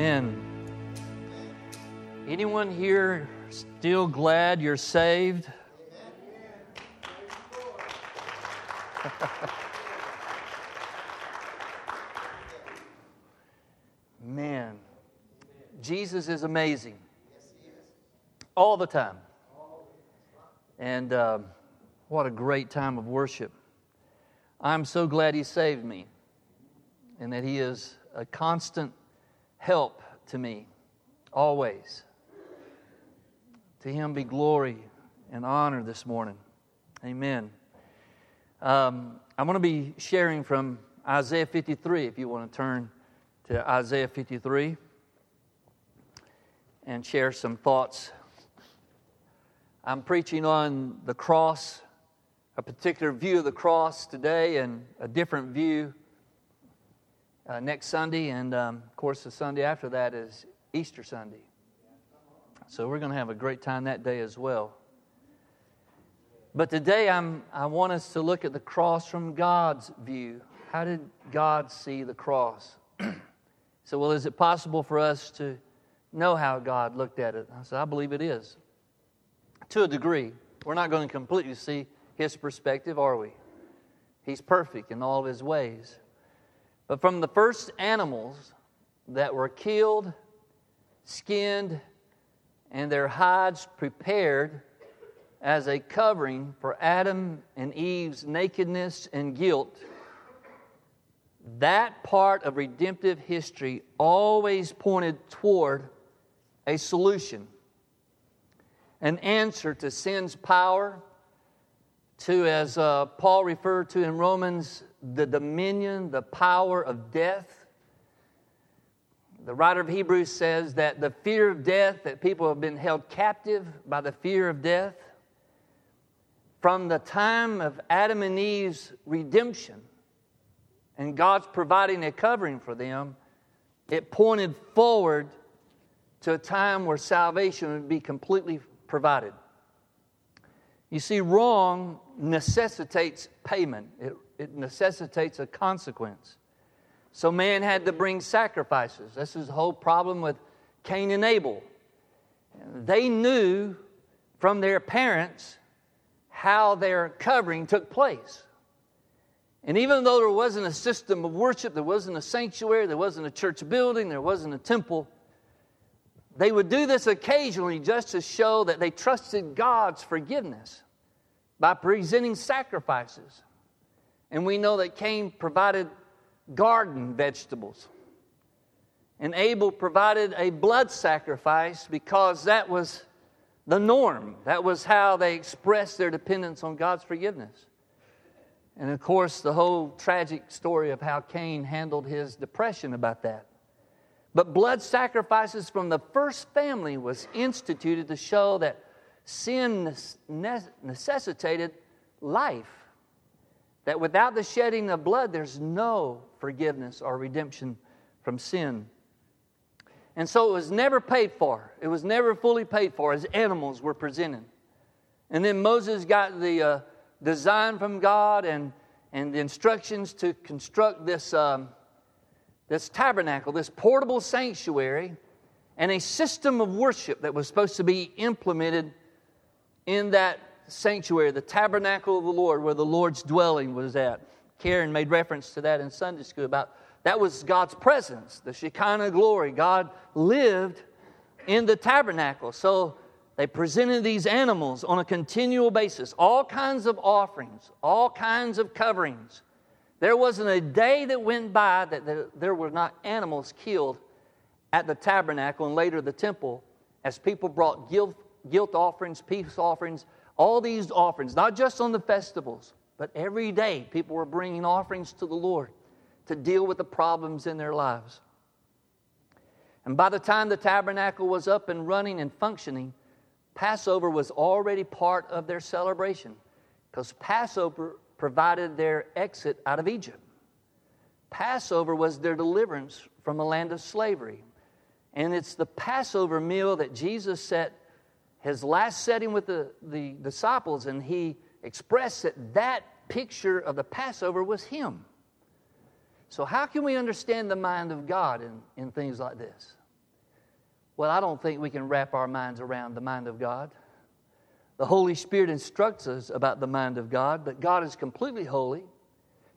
Amen. Anyone here still glad you're saved? Man, Jesus is amazing. Yes, he is. All the time. And uh, what a great time of worship. I'm so glad He saved me and that He is a constant help to me, always. To Him be glory and honor this morning. Amen. Um, I'm going to be sharing from Isaiah 53 if you want to turn to Isaiah 53 and share some thoughts. I'm preaching on the cross, a particular view of the cross today, and a different view uh, next Sunday. And um, of course, the Sunday after that is Easter Sunday. So we're going to have a great time that day as well. But today I'm, I want us to look at the cross from God's view. How did God see the cross? so, well, is it possible for us to know how God looked at it? I said, I believe it is. To a degree. We're not going to completely see his perspective, are we? He's perfect in all of his ways. But from the first animals that were killed, skinned, and their hides prepared as a covering for Adam and Eve's nakedness and guilt, that part of redemptive history always pointed toward a solution, an answer to sin's power, to, as uh, Paul referred to in Romans, the dominion, the power of death. The writer of Hebrews says that the fear of death, that people have been held captive by the fear of death, from the time of Adam and Eve's redemption and God's providing a covering for them, it pointed forward to a time where salvation would be completely provided. You see, wrong necessitates payment, it, it necessitates a consequence. So man had to bring sacrifices. This is the whole problem with Cain and Abel. They knew from their parents how their covering took place. And even though there wasn't a system of worship, there wasn't a sanctuary, there wasn't a church building, there wasn't a temple, they would do this occasionally just to show that they trusted God's forgiveness by presenting sacrifices. And we know that Cain provided garden vegetables. And Abel provided a blood sacrifice because that was the norm. That was how they expressed their dependence on God's forgiveness. And of course, the whole tragic story of how Cain handled his depression about that. But blood sacrifices from the first family was instituted to show that sin necessitated life. That without the shedding of blood, there's no forgiveness or redemption from sin. And so it was never paid for. It was never fully paid for as animals were presented. And then Moses got the uh, design from God and, and the instructions to construct this, um, this tabernacle, this portable sanctuary, and a system of worship that was supposed to be implemented in that sanctuary, the tabernacle of the Lord, where the Lord's dwelling was at. Karen made reference to that in Sunday school about that was God's presence, the Shekinah glory. God lived in the tabernacle. So they presented these animals on a continual basis, all kinds of offerings, all kinds of coverings. There wasn't a day that went by that there were not animals killed at the tabernacle and later the temple as people brought guilt, guilt offerings, peace offerings, all these offerings, not just on the festivals, but every day people were bringing offerings to the Lord to deal with the problems in their lives. And by the time the tabernacle was up and running and functioning, Passover was already part of their celebration because Passover provided their exit out of Egypt. Passover was their deliverance from the land of slavery. And it's the Passover meal that Jesus set his last setting with the, the disciples, and he expressed that that picture of the Passover was him. So, how can we understand the mind of God in, in things like this? Well, I don't think we can wrap our minds around the mind of God. The Holy Spirit instructs us about the mind of God, but God is completely holy.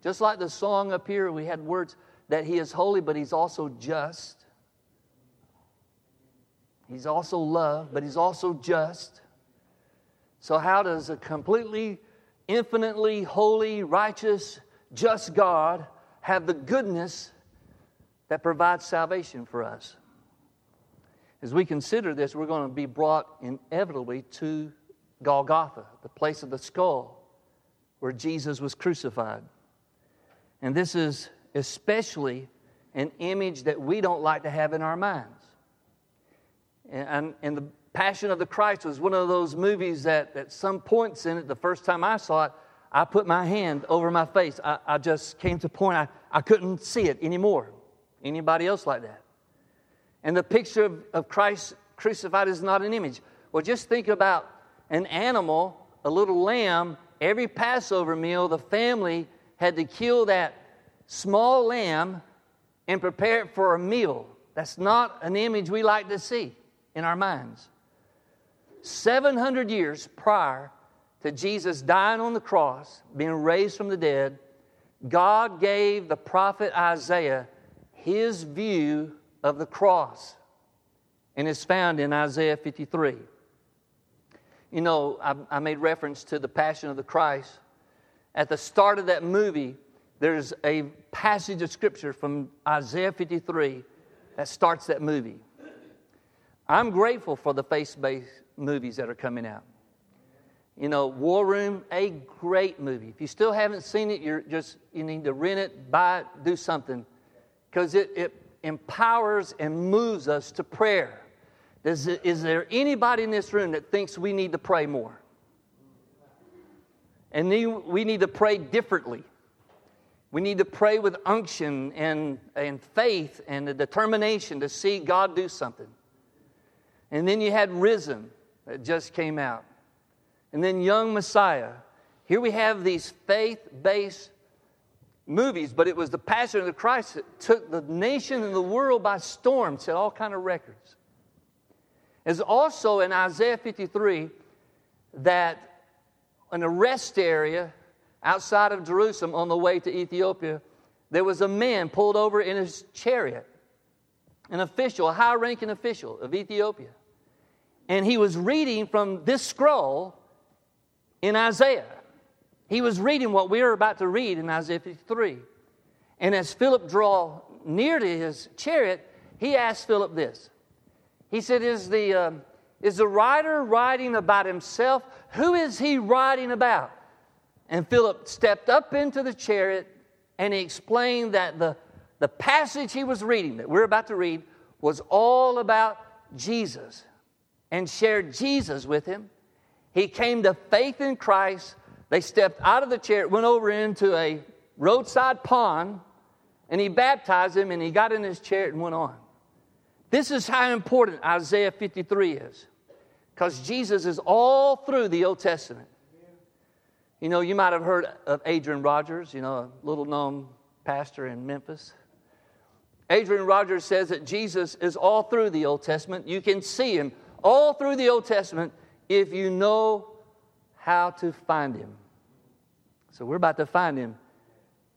Just like the song up here, we had words that He is holy, but He's also just. He's also love, but He's also just. So, how does a completely, infinitely holy, righteous, just God have the goodness that provides salvation for us? As we consider this, we're going to be brought inevitably to Golgotha, the place of the skull where Jesus was crucified. And this is especially an image that we don't like to have in our minds. And, and the Passion of the Christ was one of those movies that at some points in it, the first time I saw it, I put my hand over my face. I, I just came to a point I, I couldn't see it anymore. Anybody else like that? And the picture of, of Christ crucified is not an image. Well, just think about an animal, a little lamb, every Passover meal, the family had to kill that small lamb and prepare it for a meal. That's not an image we like to see in our minds. 700 years prior to Jesus dying on the cross, being raised from the dead, God gave the prophet Isaiah his view of the cross. And it's found in Isaiah 53. You know, I, I made reference to the Passion of the Christ. At the start of that movie, there's a passage of scripture from Isaiah 53 that starts that movie. I'm grateful for the faith based movies that are coming out. You know, War Room, a great movie. If you still haven't seen it, you're just you need to rent it, buy it, do something, because it, it empowers and moves us to prayer. Is, is there anybody in this room that thinks we need to pray more? And we need to pray differently. We need to pray with unction and, and faith and the determination to see God do something. And then you had Risen that just came out. And then Young Messiah. Here we have these faith based movies, but it was the Passion of the Christ that took the nation and the world by storm, set all kind of records. There's also in Isaiah 53 that an arrest area outside of Jerusalem on the way to Ethiopia, there was a man pulled over in his chariot, an official, a high ranking official of Ethiopia. And he was reading from this scroll in Isaiah. He was reading what we are about to read in Isaiah 53. And as Philip drew near to his chariot, he asked Philip this he said, Is the, uh, is the writer writing about himself? Who is he writing about? And Philip stepped up into the chariot and he explained that the, the passage he was reading, that we're about to read, was all about Jesus and shared Jesus with him. He came to faith in Christ. They stepped out of the chariot, went over into a roadside pond, and he baptized him and he got in his chair and went on. This is how important Isaiah 53 is, because Jesus is all through the Old Testament. You know, you might have heard of Adrian Rogers, you know, a little known pastor in Memphis. Adrian Rogers says that Jesus is all through the Old Testament. You can see him all through the Old Testament if you know how to find him. So we're about to find him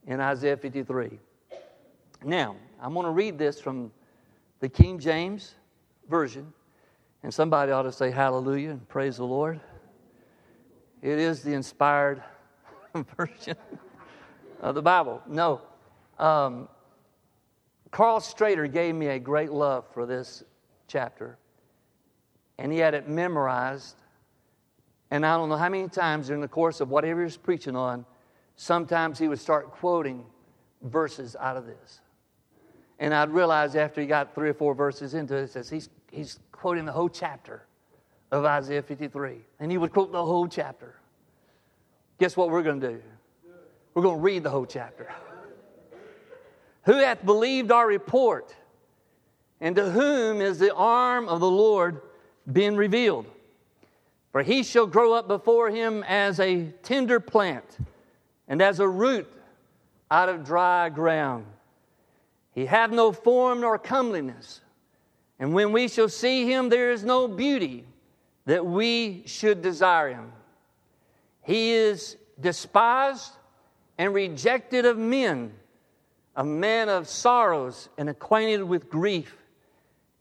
in Isaiah 53. Now, I'm going to read this from the King James Version, and somebody ought to say hallelujah and praise the Lord. It is the inspired version of the Bible. No. Um, Karl Strader gave me a great love for this chapter, and he had it memorized. And I don't know how many times during the course of whatever he was preaching on, sometimes he would start quoting verses out of this. And I'd realize after he got three or four verses into it, says he's, he's quoting the whole chapter of Isaiah 53. And he would quote the whole chapter. Guess what we're going to do? We're going to read the whole chapter. Who hath believed our report? And to whom is the arm of the Lord been revealed? For he shall grow up before him as a tender plant and as a root out of dry ground. He had no form nor comeliness, And when we shall see him, there is no beauty that we should desire him. He is despised and rejected of men, a man of sorrows and acquainted with grief.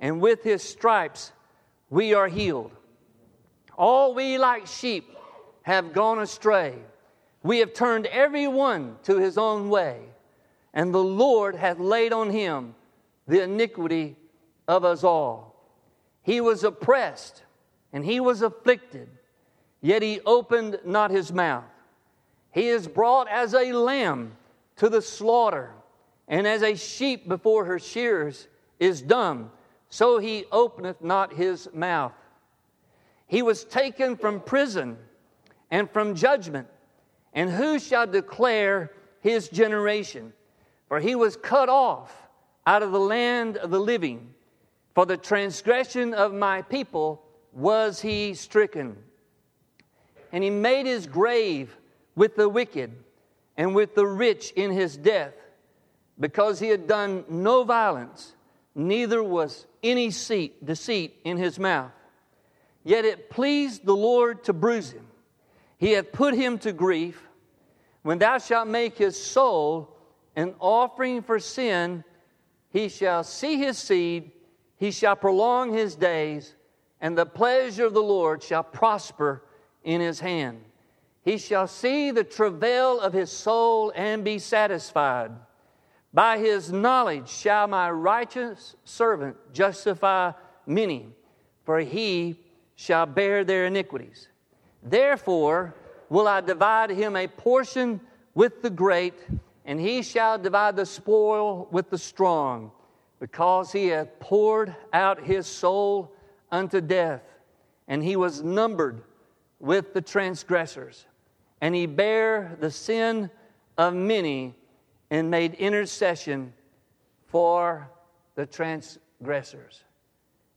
and with his stripes we are healed. All we like sheep have gone astray. We have turned every one to his own way, and the Lord hath laid on him the iniquity of us all. He was oppressed and he was afflicted, yet he opened not his mouth. He is brought as a lamb to the slaughter, and as a sheep before her shearers is dumb, so he openeth not his mouth. He was taken from prison and from judgment, and who shall declare his generation? For he was cut off out of the land of the living. For the transgression of my people was he stricken. And he made his grave with the wicked and with the rich in his death, because he had done no violence, neither was any seat, deceit in his mouth. Yet it pleased the Lord to bruise him. He hath put him to grief. When thou shalt make his soul an offering for sin, he shall see his seed he shall prolong his days, and the pleasure of the Lord shall prosper in his hand. He shall see the travail of his soul and be satisfied. By his knowledge shall my righteous servant justify many, for he shall bear their iniquities. Therefore will I divide him a portion with the great, and he shall divide the spoil with the strong because he hath poured out his soul unto death, and he was numbered with the transgressors. And he bare the sin of many and made intercession for the transgressors.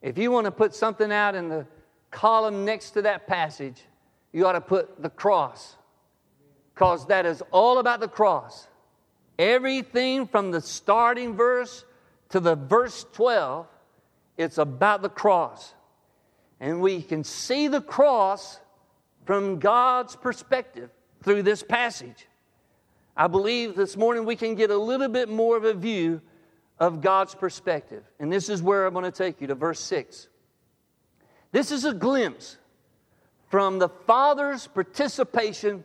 If you want to put something out in the column next to that passage, you ought to put the cross, because that is all about the cross. Everything from the starting verse to the verse 12, it's about the cross. And we can see the cross from God's perspective through this passage. I believe this morning we can get a little bit more of a view of God's perspective. And this is where I'm going to take you to verse 6. This is a glimpse from the Father's participation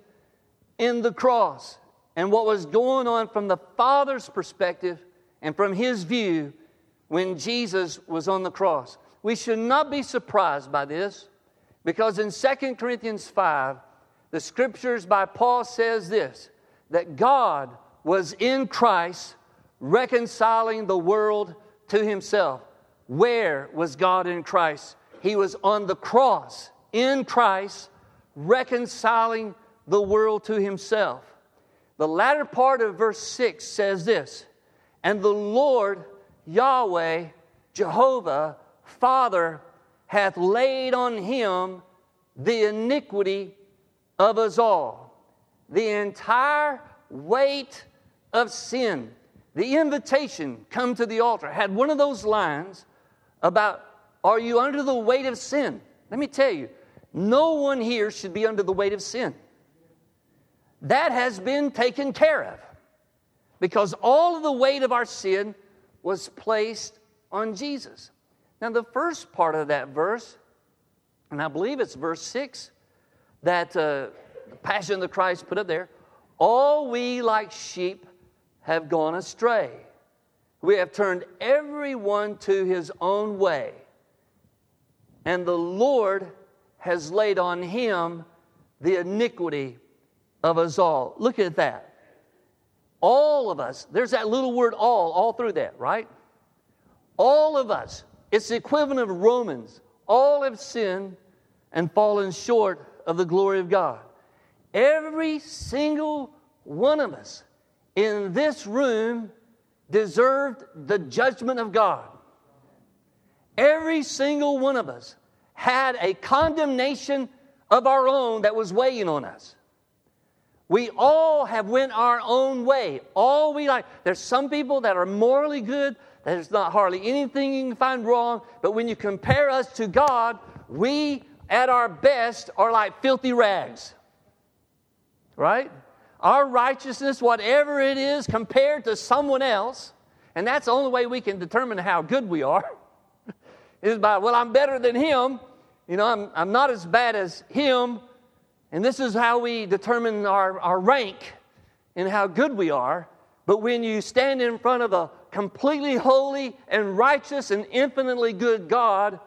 in the cross and what was going on from the Father's perspective and from his view when Jesus was on the cross. We should not be surprised by this because in 2 Corinthians 5, the scriptures by Paul says this that God was in Christ reconciling the world to himself. Where was God in Christ? He was on the cross in Christ reconciling the world to himself. The latter part of verse 6 says this and the Lord Yahweh, Jehovah, Father, hath laid on him the iniquity of us all. The entire weight of sin. The invitation, come to the altar, had one of those lines about, Are you under the weight of sin? Let me tell you, no one here should be under the weight of sin. That has been taken care of because all of the weight of our sin was placed on Jesus. Now, the first part of that verse, and I believe it's verse 6, that uh, Passion of the Christ put up there all we like sheep have gone astray. We have turned everyone to his own way, and the Lord has laid on him the iniquity of us all. Look at that. All of us, there's that little word all, all through that, right? All of us It's the equivalent of Romans. All have sinned and fallen short of the glory of God. Every single one of us in this room deserved the judgment of God. Every single one of us had a condemnation of our own that was weighing on us. We all have went our own way. All we like. There's some people that are morally good. There's not hardly anything you can find wrong. But when you compare us to God, we at our best are like filthy rags. Right? Our righteousness, whatever it is, compared to someone else, and that's the only way we can determine how good we are, is by, well, I'm better than him. You know, I'm, I'm not as bad as him. And this is how we determine our, our rank and how good we are. But when you stand in front of a completely holy and righteous and infinitely good God,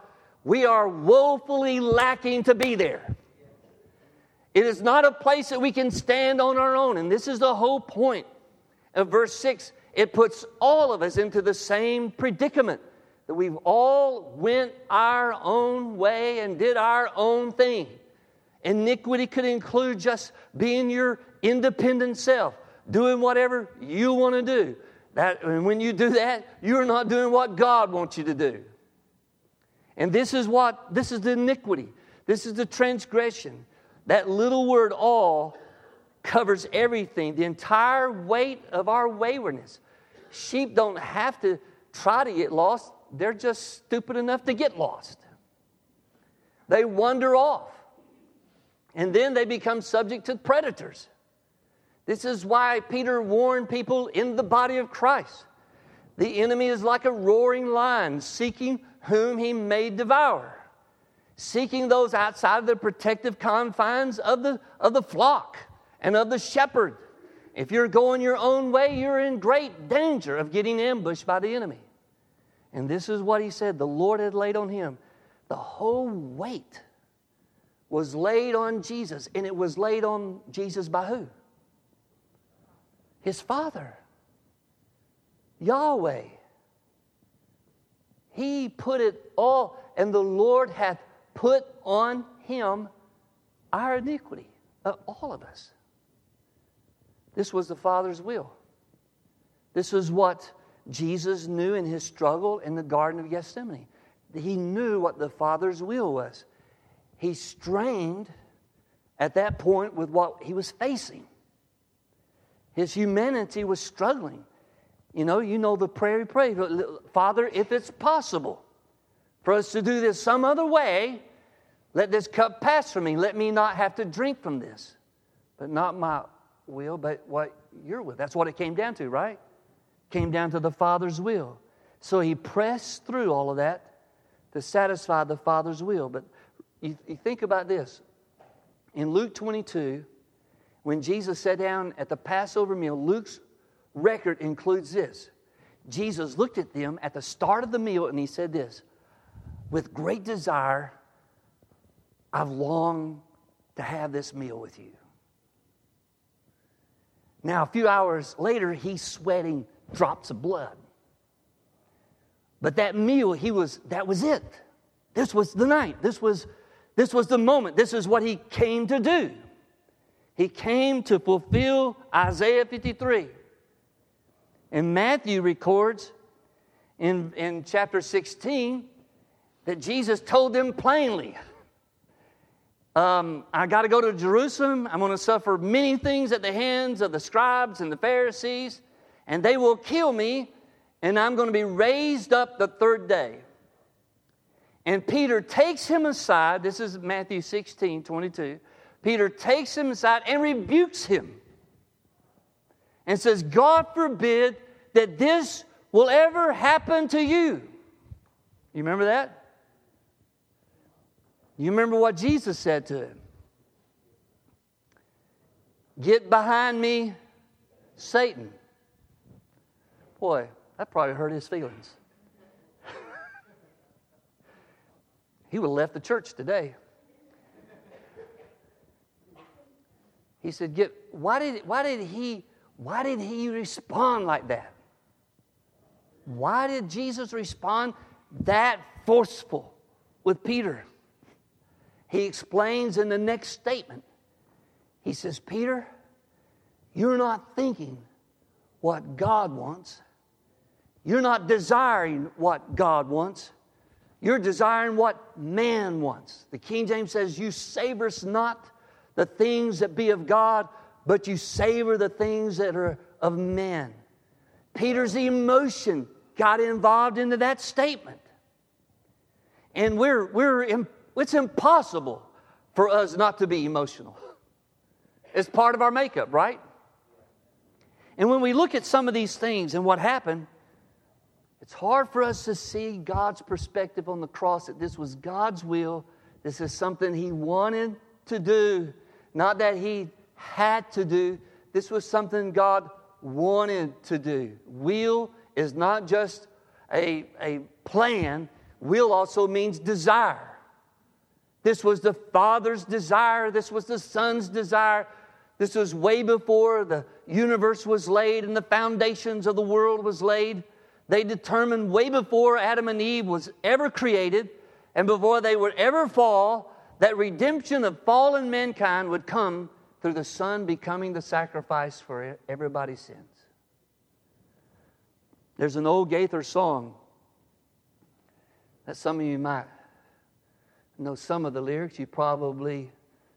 we are woefully lacking to be there. It is not a place that we can stand on our own. And this is the whole point of verse 6. It puts all of us into the same predicament that we've all went our own way and did our own thing. Iniquity could include just being your independent self, doing whatever you want to do. That, and when you do that, you're not doing what God wants you to do. And this is what, this is the iniquity. This is the transgression. That little word all covers everything, the entire weight of our waywardness. Sheep don't have to try to get lost, they're just stupid enough to get lost. They wander off. And then they become subject to predators. This is why Peter warned people in the body of Christ. The enemy is like a roaring lion seeking whom he may devour, seeking those outside of the protective confines of the, of the flock and of the shepherd. If you're going your own way, you're in great danger of getting ambushed by the enemy. And this is what he said the Lord had laid on him the whole weight was laid on Jesus, and it was laid on Jesus by who? His Father, Yahweh. He put it all, and the Lord hath put on him our iniquity, of all of us. This was the Father's will. This is what Jesus knew in his struggle in the Garden of Gethsemane. He knew what the Father's will was he strained at that point with what he was facing. His humanity was struggling. You know, you know the prayer he prayed Father, if it's possible for us to do this some other way, let this cup pass from me. Let me not have to drink from this. But not my will, but what your will. That's what it came down to, right? Came down to the Father's will. So he pressed through all of that to satisfy the Father's will. But you, you think about this. In Luke 22, when Jesus sat down at the Passover meal, Luke's record includes this. Jesus looked at them at the start of the meal and he said this With great desire, I've longed to have this meal with you. Now, a few hours later, he's sweating drops of blood. But that meal, he was, that was it. This was the night. This was this was the moment. This is what he came to do. He came to fulfill Isaiah 53. And Matthew records in, in chapter 16 that Jesus told them plainly um, I got to go to Jerusalem. I'm going to suffer many things at the hands of the scribes and the Pharisees, and they will kill me, and I'm going to be raised up the third day. And Peter takes him aside. This is Matthew 16 22. Peter takes him aside and rebukes him and says, God forbid that this will ever happen to you. You remember that? You remember what Jesus said to him? Get behind me, Satan. Boy, that probably hurt his feelings. he would have left the church today. He said, Get why did why did he why did he respond like that? Why did Jesus respond? that forceful with Peter. He explains in the next statement. He says, Peter, you're not thinking what God wants. You're not desiring what God wants. You're desiring what man wants. The King James says, You savor not the things that be of God, but you savor the things that are of men. Peter's emotion got involved into that statement. And we're, we're, it's impossible for us not to be emotional. It's part of our makeup, right? And when we look at some of these things and what happened, it's hard for us to see God's perspective on the cross that this was God's will. This is something He wanted to do, not that He had to do. This was something God wanted to do. Will is not just a, a plan, will also means desire. This was the Father's desire, this was the Son's desire. This was way before the universe was laid and the foundations of the world was laid. They determined way before Adam and Eve was ever created and before they would ever fall that redemption of fallen mankind would come through the Son becoming the sacrifice for everybody's sins. There's an old Gaither song that some of you might know some of the lyrics. You probably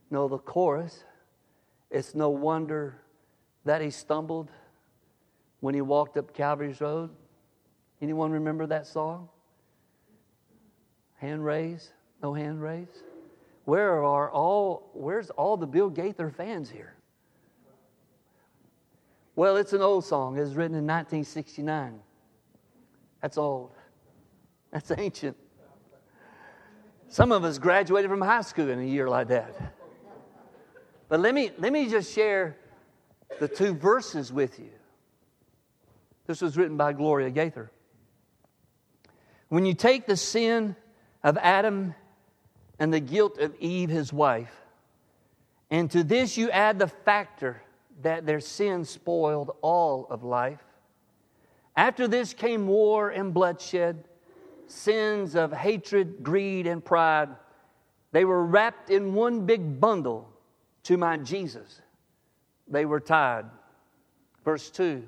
know the chorus. It's no wonder that he stumbled when he walked up Calvary's Road. Anyone remember that song? Hand raise? No hand raise? Where are all where's all the Bill Gaither fans here? Well, it's an old song. It was written in 1969. That's old. That's ancient. Some of us graduated from high school in a year like that. But let me, let me just share the two verses with you. This was written by Gloria Gaither. When you take the sin of Adam and the guilt of Eve, his wife, and to this you add the factor that their sin spoiled all of life, after this came war and bloodshed, sins of hatred, greed, and pride. They were wrapped in one big bundle to my Jesus. They were tied. Verse 2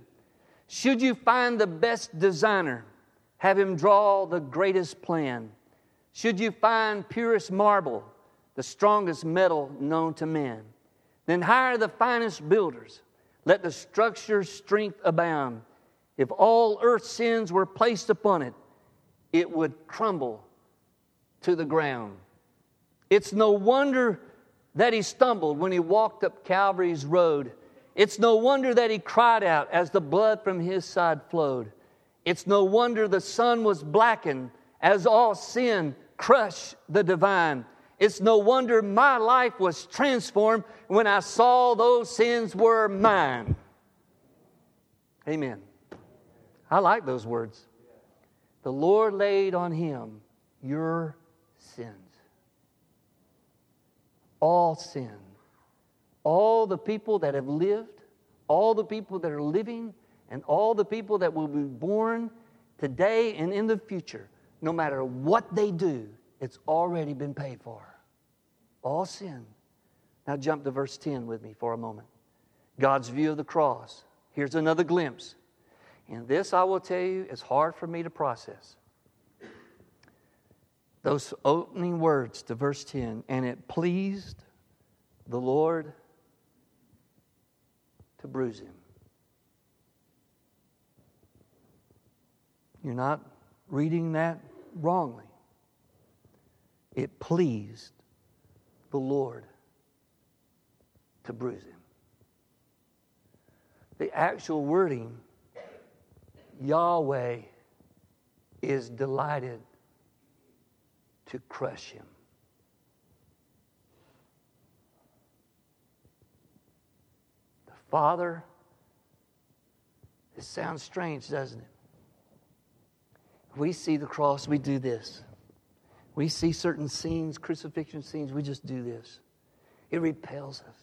Should you find the best designer, have him draw the greatest plan. Should you find purest marble, the strongest metal known to man, then hire the finest builders. Let the structure's strength abound. If all earth's sins were placed upon it, it would crumble to the ground. It's no wonder that he stumbled when he walked up Calvary's road. It's no wonder that he cried out as the blood from his side flowed. It's no wonder the sun was blackened as all sin crushed the divine. It's no wonder my life was transformed when I saw those sins were mine. Amen. I like those words. The Lord laid on him your sins. All sin. All the people that have lived, all the people that are living, and all the people that will be born today and in the future, no matter what they do, it's already been paid for. All sin. Now jump to verse 10 with me for a moment. God's view of the cross. Here's another glimpse. And this, I will tell you, is hard for me to process. Those opening words to verse 10 and it pleased the Lord to bruise him. You're not reading that wrongly. It pleased the Lord to bruise him. The actual wording Yahweh is delighted to crush him. The Father, it sounds strange, doesn't it? We see the cross, we do this. We see certain scenes, crucifixion scenes, we just do this. It repels us.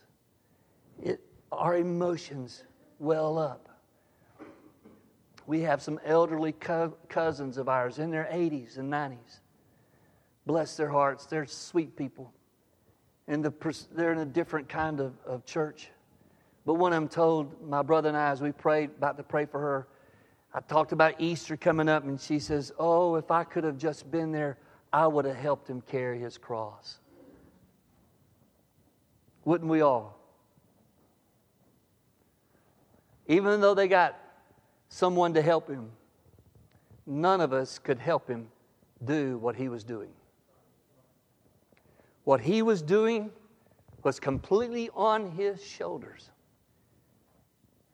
It, our emotions well up. We have some elderly co- cousins of ours in their 80s and 90s. Bless their hearts. They're sweet people. And the, they're in a different kind of, of church. But when I'm told, my brother and I, as we prayed, about to pray for her, I talked about Easter coming up, and she says, Oh, if I could have just been there, I would have helped him carry his cross. Wouldn't we all? Even though they got someone to help him, none of us could help him do what he was doing. What he was doing was completely on his shoulders.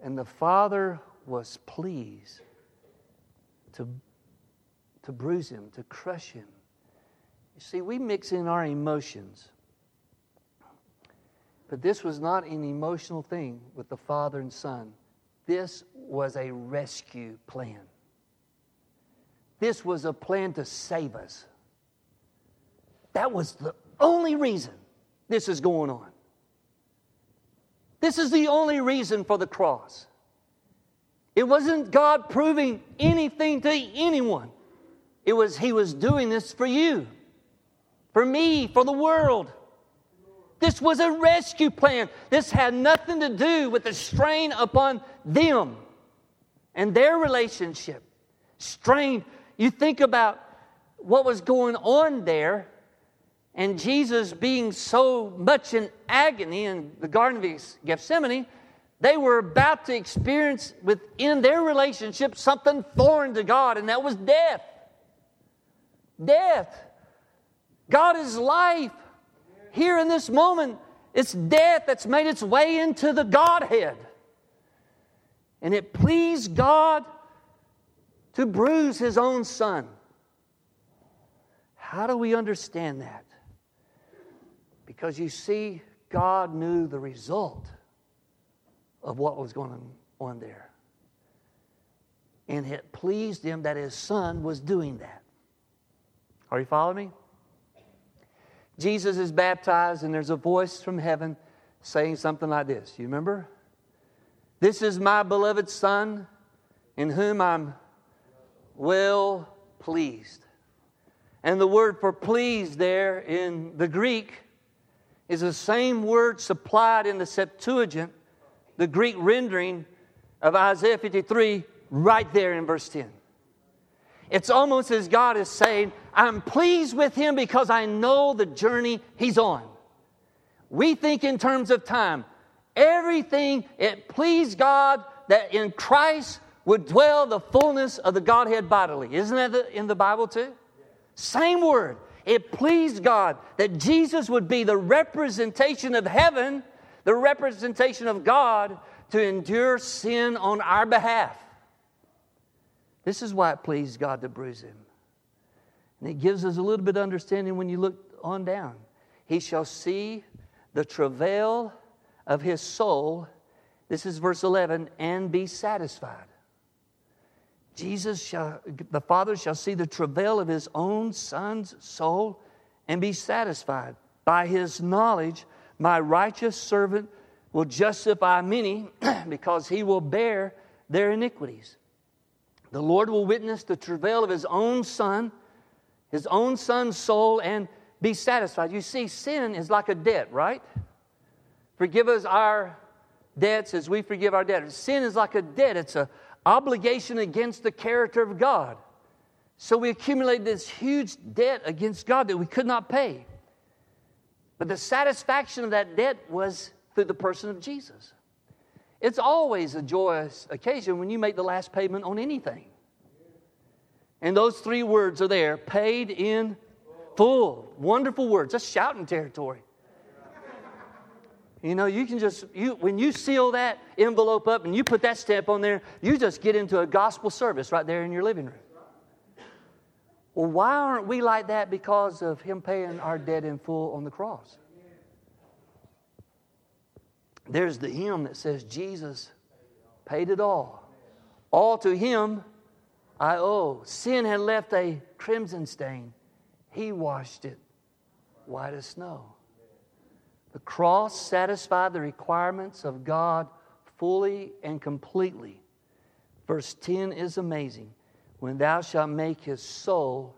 And the Father was pleased to, to bruise him, to crush him. You see, we mix in our emotions. But this was not an emotional thing with the Father and Son. This was a rescue plan. This was a plan to save us. That was the only reason this is going on. This is the only reason for the cross. It wasn't God proving anything to anyone. It was He was doing this for you, for me, for the world. This was a rescue plan. This had nothing to do with the strain upon them and their relationship. strained. You think about what was going on there and Jesus being so much in agony in the Garden of Gethsemane, they were about to experience within their relationship something foreign to God, and that was death. Death. God is life. Here in this moment, it's death that's made its way into the Godhead. And it pleased God to bruise his own son. How do we understand that? Because you see, God knew the result of what was going on there. And it pleased him that his son was doing that. Are you following me? Jesus is baptized, and there's a voice from heaven saying something like this. You remember? This is my beloved Son, in whom I'm well pleased. And the word for pleased there in the Greek is the same word supplied in the Septuagint, the Greek rendering of Isaiah 53, right there in verse 10. It's almost as God is saying, I'm pleased with him because I know the journey he's on. We think in terms of time. Everything, it pleased God that in Christ would dwell the fullness of the Godhead bodily. Isn't that in the Bible too? Same word. It pleased God that Jesus would be the representation of heaven, the representation of God to endure sin on our behalf. This is why it pleased God to bruise him. And it gives us a little bit of understanding when you look on down. He shall see the travail of his soul. This is verse 11, and be satisfied. Jesus shall, the Father shall see the travail of his own Son's soul and be satisfied. By his knowledge, my righteous servant will justify many because he will bear their iniquities. The Lord will witness the travail of his own Son, his own Son's soul, and be satisfied. You see, sin is like a debt, right? Forgive us our debts as we forgive our debtors. Sin is like a debt, it's an obligation against the character of God. So we accumulated this huge debt against God that we could not pay. But the satisfaction of that debt was through the person of Jesus. It's always a joyous occasion when you make the last payment on anything. And those three words are there paid in full. Wonderful words. That's shouting territory. You know, you can just, you, when you seal that envelope up and you put that stamp on there, you just get into a gospel service right there in your living room. Well, why aren't we like that because of Him paying our debt in full on the cross? There's the hymn that says, Jesus paid it all. All to Him I owe. Sin had left a crimson stain, He washed it white as snow. The cross satisfied the requirements of God fully and completely. Verse 10 is amazing. When thou shalt make his soul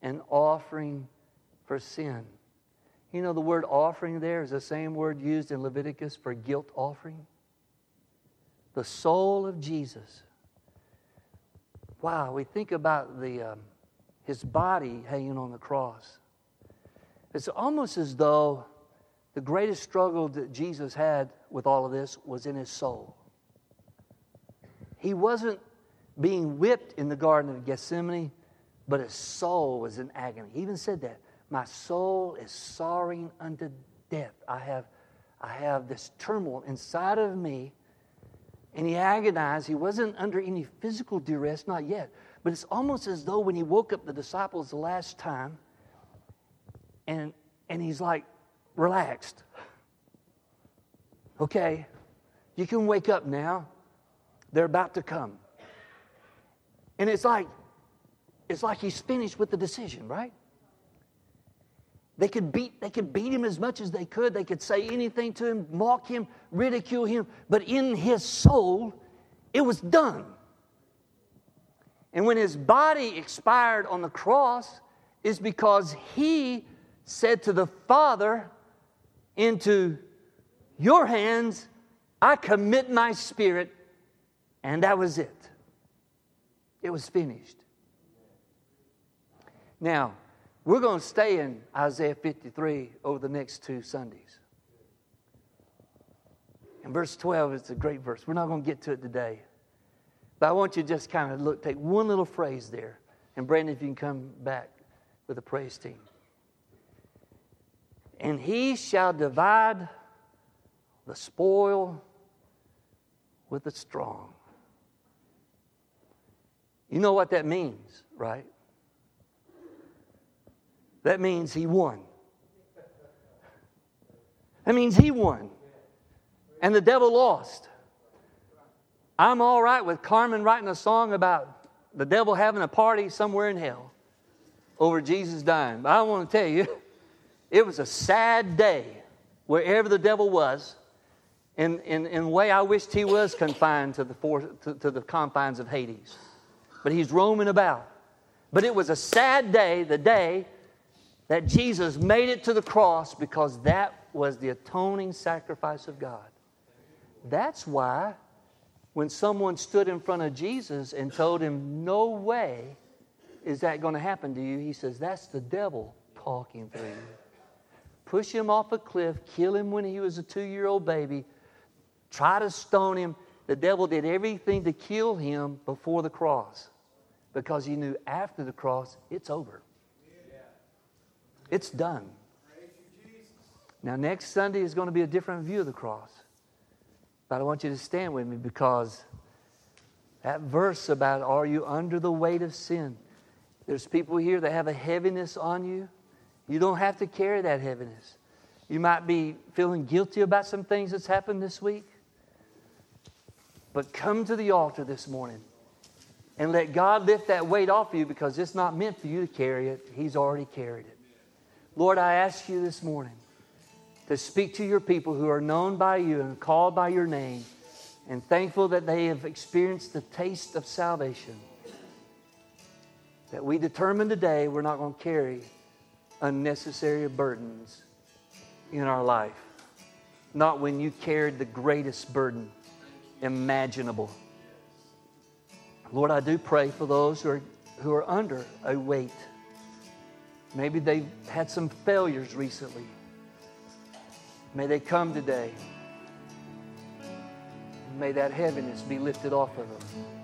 an offering for sin. You know, the word offering there is the same word used in Leviticus for guilt offering. The soul of Jesus. Wow, we think about the, um, his body hanging on the cross. It's almost as though the greatest struggle that Jesus had with all of this was in his soul. He wasn't being whipped in the Garden of Gethsemane, but his soul was in agony. He even said that. My soul is sorrowing unto death. I have, I have this turmoil inside of me. And he agonized. He wasn't under any physical duress, not yet. But it's almost as though when he woke up the disciples the last time, and, and he's like, relaxed. Okay, you can wake up now. They're about to come. And it's like, it's like he's finished with the decision, right? They could beat, they could beat him as much as they could. They could say anything to him, mock him, ridicule him. But in his soul, it was done. And when his body expired on the cross, is because he said to the Father, Into your hands I commit my spirit. And that was it. It was finished. Now, we're going to stay in Isaiah 53 over the next two Sundays. And verse 12 is a great verse. We're not going to get to it today. But I want you to just kind of look, take one little phrase there. And Brandon, if you can come back with the praise team. And he shall divide the spoil with the strong. You know what that means, right? That means he won. That means he won. And the devil lost. I'm all right with Carmen writing a song about the devil having a party somewhere in hell over Jesus dying. But I want to tell you, it was a sad day wherever the devil was. In, in, in way, I wished he was confined to the, for, to, to the confines of Hades. But he's roaming about. But it was a sad day, the day that Jesus made it to the cross because that was the atoning sacrifice of God. That's why when someone stood in front of Jesus and told him, No way is that going to happen to you, he says, That's the devil talking through you. Push him off a cliff, kill him when he was a two year old baby, try to stone him. The devil did everything to kill him before the cross because he knew after the cross, it's over. It's done. Now, next Sunday is going to be a different view of the cross. But I want you to stand with me because that verse about are you under the weight of sin? There's people here that have a heaviness on you. You don't have to carry that heaviness. You might be feeling guilty about some things that's happened this week. But come to the altar this morning and let God lift that weight off you because it's not meant for you to carry it. He's already carried it. Lord, I ask you this morning to speak to your people who are known by you and called by your name and thankful that they have experienced the taste of salvation. That we determine today we're not going to carry unnecessary burdens in our life. Not when you carried the greatest burden imaginable. Lord, I do pray for those who are, who are under a weight Maybe they've had some failures recently. May they come today. May that heaviness be lifted off of them.